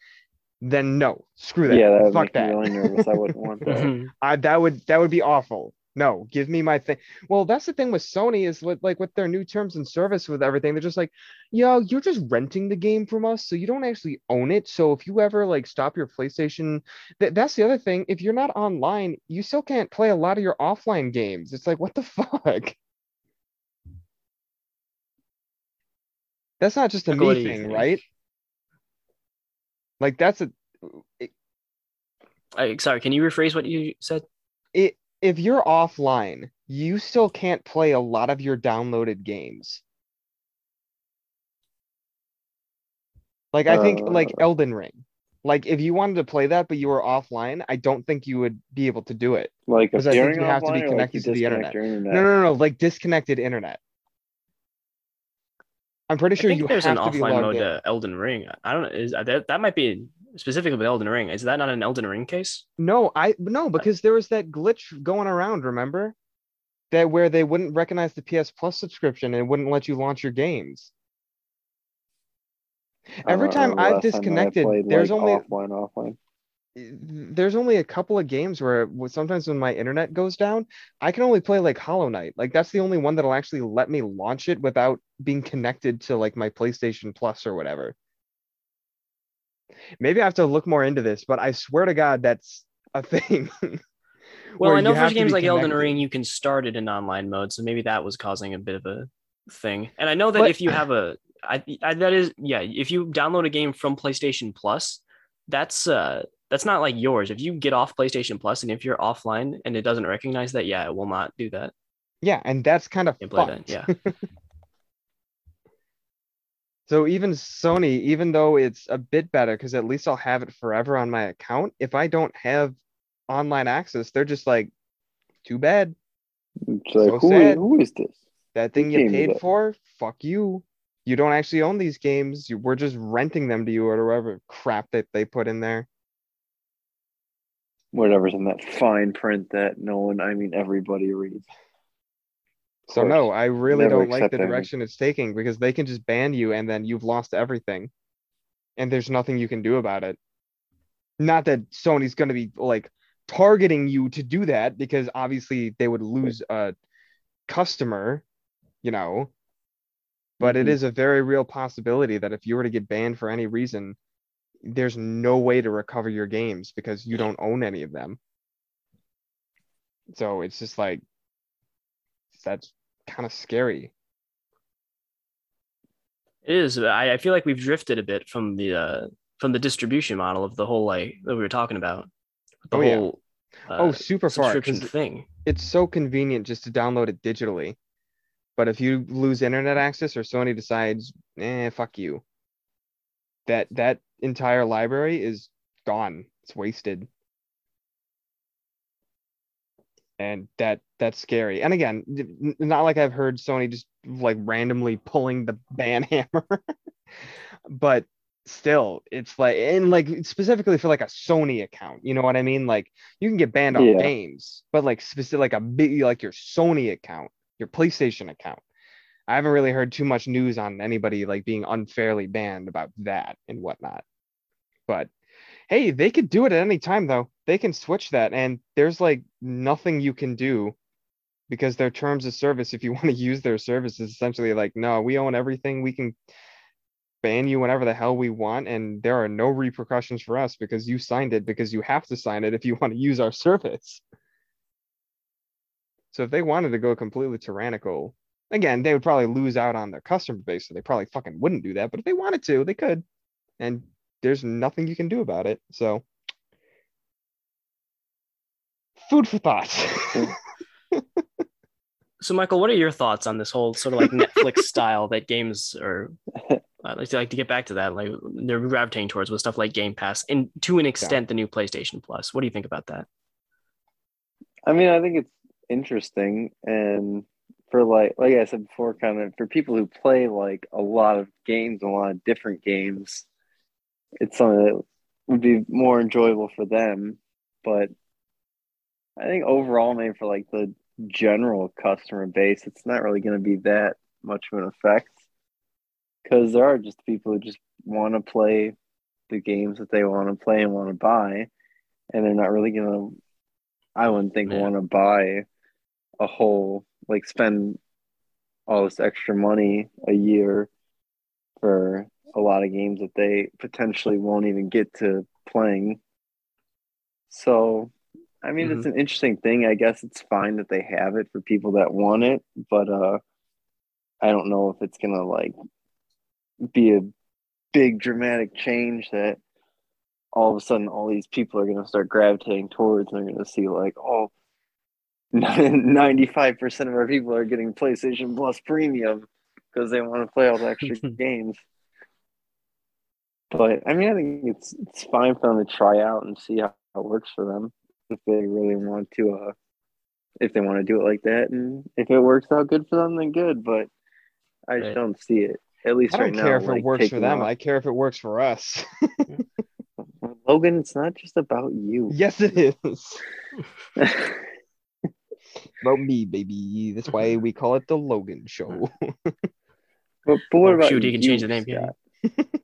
then no, screw that. Yeah, that would Fuck make that. me really nervous. I wouldn't want that. Mhm. I, that would that would be awful. No, give me my thing. Well, that's the thing with Sony is with like with their new terms and service with everything. They're just like, yo, you're just renting the game from us, so you don't actually own it. So if you ever like stop your PlayStation, that that's the other thing. If you're not online, you still can't play a lot of your offline games. It's like, what the fuck? That's not just a Michael, me thing, think? right? Like that's a I- sorry, can you rephrase what you said? it if you're offline, you still can't play a lot of your downloaded games. Like I think like Uh. Elden Ring. Like if you wanted to play that but you were offline, I don't think you would be able to do it. Like 'Cause I think you have to be offline or, like, connected to the internet. internet. No, no, no, no, like disconnected internet. I'm pretty I sure think you there's have an to offline logged mode in. to Elden Ring. I don't know. Is uh, that that might be specifically with Elden Ring? Is that not an Elden Ring case? No, I no, uh, because there was that glitch going around, remember? That where they wouldn't recognize the PS Plus subscription and wouldn't let you launch your games. Every uh, time I've last time I disconnected, played, there's like, only offline, offline. There's only a couple of games where sometimes when my internet goes down, I can only play like Hollow Knight. Like that's the only one that'll actually let me launch it without being connected to like my PlayStation Plus or whatever. Maybe I have to look more into this, but I swear to God, that's a thing. Well, I know for games like Elden connected. Ring, you can start it in online mode, so maybe that was causing a bit of a thing. And I know that But- if you have a, I, I that is yeah, if you download a game from PlayStation Plus, that's uh that's not like yours. If you get off PlayStation Plus and if you're offline and it doesn't recognize that, yeah, it will not do that. Yeah, and that's kind of You fucked. that, yeah. So even Sony, even though it's a bit better, because at least I'll have it forever on my account. If I don't have online access, they're just like, too bad. It's like, So who, sad. who is this? That thing you paid for, fuck you. You don't actually own these games. You, we're just renting them to you or whatever crap that they put in there. Whatever's in that fine print that no one, I mean, everybody reads. So no, I really don't like the anything. direction it's taking because they can just ban you and then you've lost everything. And there's nothing you can do about it. Not that Sony's going to be like targeting you to do that because obviously they would lose a customer, you know. But it Mhm. is a very real possibility that if you were to get banned for any reason, there's no way to recover your games because you don't own any of them. So it's just like that's kind of scary. It is. I, I feel like we've drifted a bit from the uh from the distribution model of the whole like that we were talking about. The Oh, yeah. whole oh, uh, super far. subscription 'cause thing. it's so convenient just to download it digitally. But if you lose internet access or Sony decides, eh, fuck you, that that entire library is gone. It's wasted. And that that's scary. And again, not like I've heard Sony just like randomly pulling the ban hammer. but still, it's like and like specifically for like a Sony account, you know what I mean? Like you can get banned on Yeah. games, but like specific like a big like your Sony account, your PlayStation account. I haven't really heard too much news on anybody like being unfairly banned about that and whatnot. But hey, they could do it at any time though. They can switch that, and there's like nothing you can do because their terms of service, if you want to use their services, essentially like, no, we own everything. We can ban you whenever the hell we want, and there are no repercussions for us because you signed it because you have to sign it if you want to use our service. So if they wanted to go completely tyrannical, again, they would probably lose out on their customer base, so they probably fucking wouldn't do that. But if they wanted to, they could. And there's nothing you can do about it. So food for thought. So, Michael, what are your thoughts on this whole sort of like Netflix style that games are? I'd like to like to get back to that. Like they're gravitating towards with stuff like Game Pass, and to an extent, the new PlayStation Plus. What do you think about that? I mean, I think it's interesting, and for like like I said before, kind of for people who play like a lot of games, a lot of different games, it's something that would be more enjoyable for them. But I think overall, maybe for like the general customer base, it's not really going to be that much of an effect because there are just people who just want to play the games that they want to play and want to buy, and they're not really going to. I wouldn't think want to buy a whole like spend all this extra money a year for a lot of games that they potentially won't even get to playing. So, I mean, it's an interesting thing. I guess it's fine that they have it for people that want it, but uh, I don't know if it's gonna like be a big dramatic change that all of a sudden all these people are gonna start gravitating towards, and they're gonna see like, oh, 95% of our people are getting PlayStation Plus Premium because they want to play all the extra games. But I mean, I think it's it's fine for them to try out and see how it works for them if they really want to. Uh, if they want to do it like that, and if it works out good for them, then good. But I just Right. don't see it. At least right now. I don't right now. care if it like, works for them. off. I care if it works for us. Logan, it's not just about you. yes, it is. About me, baby. That's why we call it the Logan Show. But, but what Oh, about shoot, he can you, change the name, can he? Scott?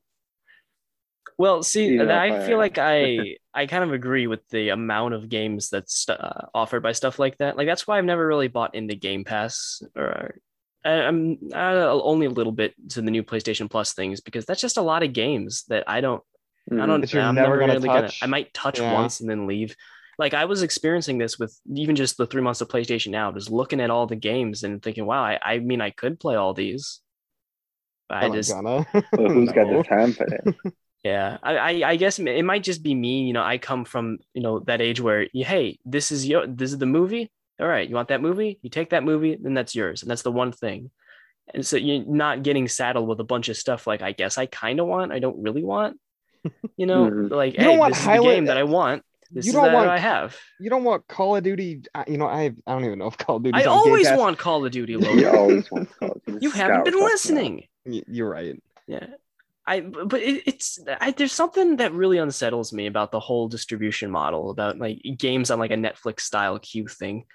Well, see, You know, I feel like I I kind of agree with the amount of games that's uh, offered by stuff like that. Like that's why I've never really bought into Game Pass, or I, I'm uh, only a little bit to the new PlayStation Plus things because that's just a lot of games that I don't I Mhm. don't. I'm never never, gonna really gonna. I might touch Yeah. once and then leave. Like I was experiencing this with even just the three months of PlayStation Now, just looking at all the games and thinking, "Wow, I, I mean, I could play all these." But I I'm not just, gonna. But who's got the time for that? yeah, I, I, I guess it might just be me. You know, I come from you know that age where, hey, this is your, this is the movie. All right, you want that movie? You take that movie, then that's yours, and that's the one thing. And so you're not getting saddled with a bunch of stuff like I guess I kind of want, I don't really want. You know, Mhm. like You don't hey, want this is the game that I want. This You don't that want- I have. you don't want Call of Duty. You know, I I don't even know if Call of Duty. I always want Call of Duty, You always want to call it. You haven't been listening. You're right. Yeah. I but it, it's I, there's something that really unsettles me about the whole distribution model about like games on like a Netflix style queue thing.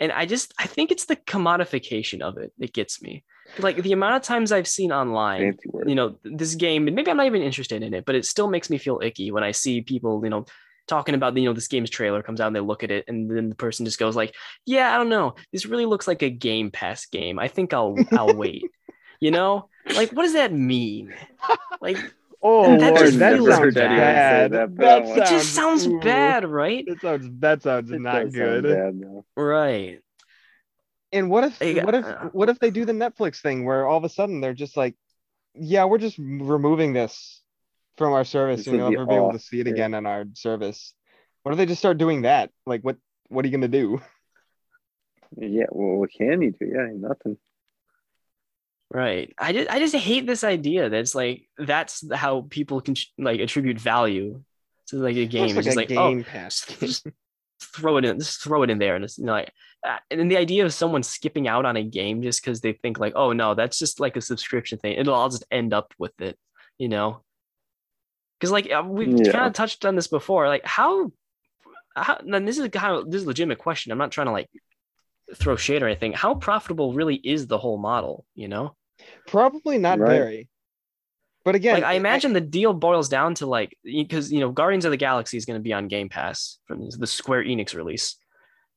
and I just I think it's the commodification of it that gets me. Like the amount of times I've seen online, you know, this game, and maybe I'm not even interested in it, but it still makes me feel icky when I see people, you know, talking about you know this game's trailer comes out and they look at it and then the person just goes like, "Yeah, I don't know. This really looks like a Game Pass game. I think I'll I'll wait." You know, like what does that mean? Like Oh That Lord, just that sounds bad. bad. That That, sounds- it just sounds ooh. bad, right? That sounds that sounds It not good. sound bad. Right. And what if They- what if uh, what if they do the Netflix thing where all of a sudden they're just like, yeah, we're just removing this from our service and you'll never be able to see it yeah. again on our service. What if they just start doing that? Like what what are you gonna do? Yeah, well, what can you do? Yeah, nothing. Right. I just I just hate this idea that it's like that's how people can like attribute value to like a game. It's It's like just a like, oh, pass. just, throw it in, just throw it in there, and it's you know, like, uh, and then the idea of someone skipping out on a game just because they think like, oh no, that's just like a subscription thing. It'll all just end up with it, you know. Because like uh, we've Yeah. kind of touched on this before, like how, how and this is kind of this is a legitimate question. I'm not trying to like throw shade or anything. How profitable really is the whole model, you know? Probably not Right. very. But again, like I imagine the deal boils down to like because you know Guardians of the Galaxy is going to be on Game Pass from the Square Enix release,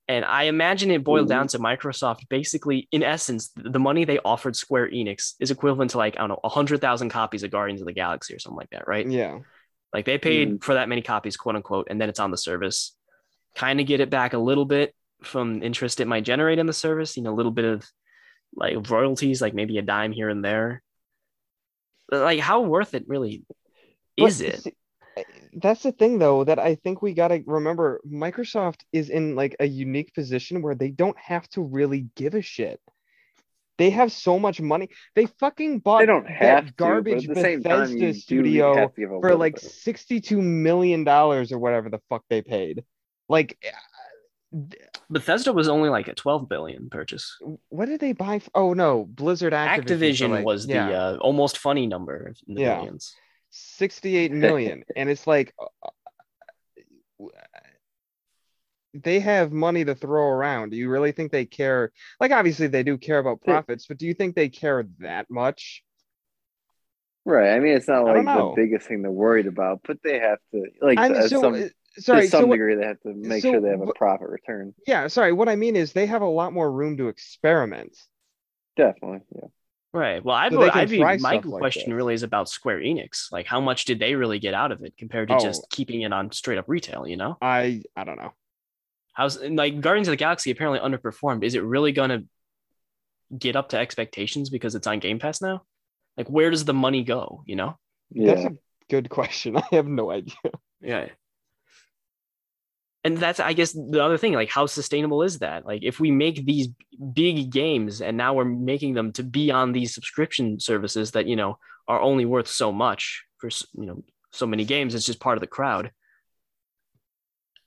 and I imagine it boiled mm-hmm. down to Microsoft basically, in essence, the money they offered Square Enix is equivalent to like I don't know hundred thousand copies of Guardians of the Galaxy or something like that, right? yeah. Like they paid mm-hmm. for that many copies, quote unquote, and then it's on the service. Kind of get it back a little bit from interest it might generate in the service, you know, a little bit of like royalties, like maybe a dime here and there. But, Like, how worth it really But is it? see, That's the thing though that I think we got to remember Microsoft is in like a unique position where they don't have to really give a shit. They have so much money. They fucking bought They don't that have to, garbage but at same time, Bethesda studio have to give a for like bit. 62 million dollars or whatever the fuck they paid. Like Bethesda was only like a 12 billion purchase. what did they buy? f oh no, Blizzard Activision, Activision like- was the yeah. uh, almost funny number in the Yeah. billions. 68 million and it's like uh, they have money to throw around do you really think they care like obviously they do care about profits but do you think they care that much Right. I mean, it's not like the biggest thing they're worried about, but they have to, like, i mean to so some, uh, to some so what- degree, they have to make so sure they have a profit return. yeah sorry what i mean is they have a lot more room to experiment Definitely. Yeah. Right. Well, I'd, So they can I'd be, my stuff like question really is about Square Enix. Like, how much did they really get out of it compared to Oh. just keeping it on straight up retail? You know, i i don't know how's like Guardians of the Galaxy apparently underperformed. Is it really gonna get up to expectations because it's on Game Pass now? Like, where does the money go? You know? Yeah. that's a good question i have no idea Yeah. And that's, I guess, the other thing. Like, how sustainable is that? Like, if we make these big games and now we're making them to be on these subscription services that you know are only worth so much for you know so many games, it's just part of the crowd.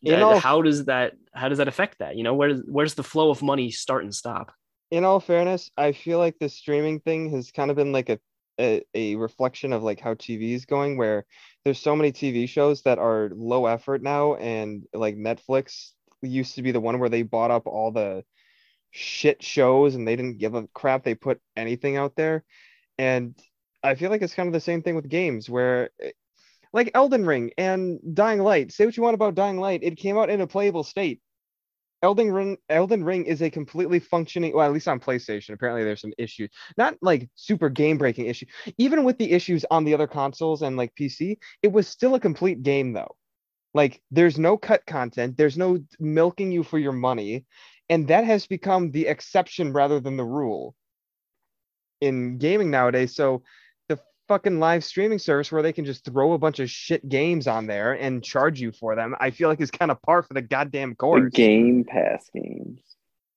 That- all- how does that how does that affect that? You know, where does where's the flow of money start and stop? in all fairness, I feel like the streaming thing has kind of been like a, a a reflection of like how TV is going, where there's so many TV shows that are low effort now, and like Netflix used to be the one where they bought up all the shit shows and they didn't give a crap. They put anything out there, and I feel like it's kind of the same thing with games where. eh, Like Elden Ring and Dying Light. Say what you want about Dying Light. It came out in a playable state. Elden Ring, Elden Ring is a completely functioning, well, at least on PlayStation. Apparently, there's some issues, not like super game breaking issue. Even with the issues on the other consoles and like PC, it was still a complete game though. Like, there's no cut content, there's no milking you for your money, and that has become the exception rather than the rule in gaming nowadays. So, fucking live streaming service where they can just throw a bunch of shit games on there and charge you for them, I feel like it's kind of par for the goddamn The course. Game Pass games.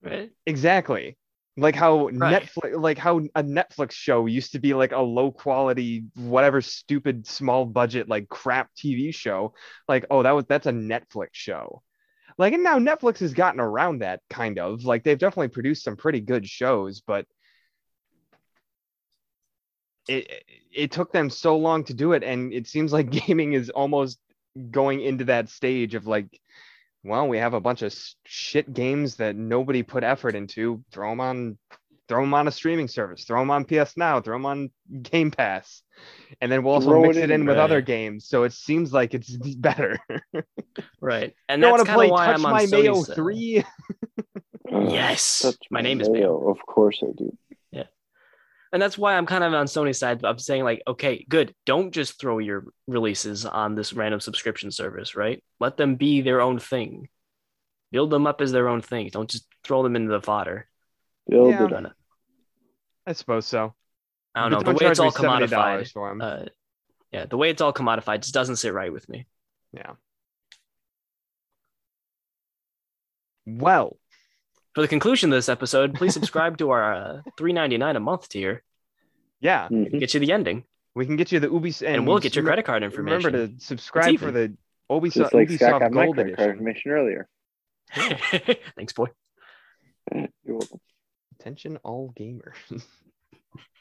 Right. Exactly. Like how Right. Netflix, like how a Netflix show used to be like a low quality, whatever stupid small budget like crap TV show. Like, oh, that was that's a Netflix show. Like, and now Netflix has gotten around that kind of. Like, they've definitely produced some pretty good shows, but it it- it took them so long to do it, and it seems like gaming is almost going into that stage of like well, we have a bunch of shit games that nobody put effort into. Throw them on, throw them on a streaming service. Throw them on PS Now. Throw them on Game Pass, and then we'll also Throw mix it it in, in with other games. So it seems like it's better. Right. And you that's want to play of why Touch I'm on My Mayo Sony's, uh, Three? Yes, Touch my name is Mayo. Of course I do. And that's why I'm kind of on Sony's side. I'm saying like, okay, good. Don't just throw your releases on this random subscription service, right? Let them be their own thing. Build them up as their own thing. Don't just throw them into the fodder. Build Yeah. it up. I suppose so. I don't But know. The don't way it's all charge me $70 commodified, uh, yeah, the way it's all commodified just doesn't sit right with me. yeah. Well, For the conclusion of this episode, please subscribe to our uh, $3.99 a month tier. yeah, Mhm. Get you the ending, we can get you the Ubisoft, and, we'll get your credit card information. Remember to subscribe for the Ubisoft, Just like Scott Ubisoft got my Gold credit card Edition. information earlier. Thanks, boy. You're welcome. Attention, all gamers.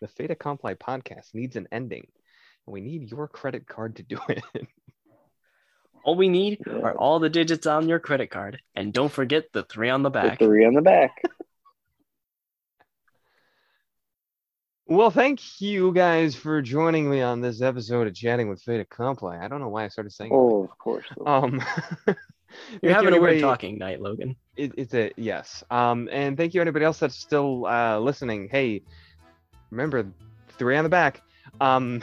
the Fate Accompli podcast needs an ending, and we need your credit card to do it. All we need Yeah. are all the digits on your credit card, and don't forget the three on the The back. three on the back. well, thank you guys for joining me on this episode of Chatting with Fate Accompli. I don't know why I started saying. Oh, of course. Um, You're thank you, having a weird anybody- talking night, Logan. it, it's a yes. Um, and thank you anybody else that's still uh, listening. Hey, remember three on the back. Um,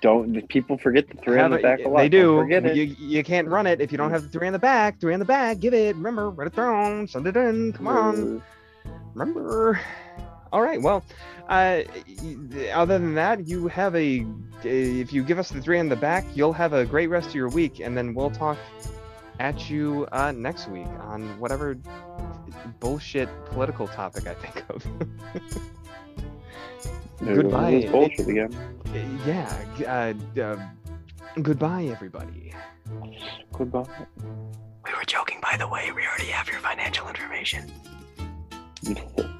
Don't people forget the three on the back a lot. They do. forget it. You, you can't run it if you don't have the three on the back. Three on the back. Give it. Remember, write it down. Send it in. Come on. Remember. All right. Well, uh, other than that, you have a. If you give us the three on the back, you'll have a great rest of your week, and then we'll talk at you uh, next week on whatever bullshit political topic I think of. There Goodbye. this bullshit again. yeah. Uh, uh, goodbye, everybody. Goodbye. We were joking, by the way. We already have your financial information.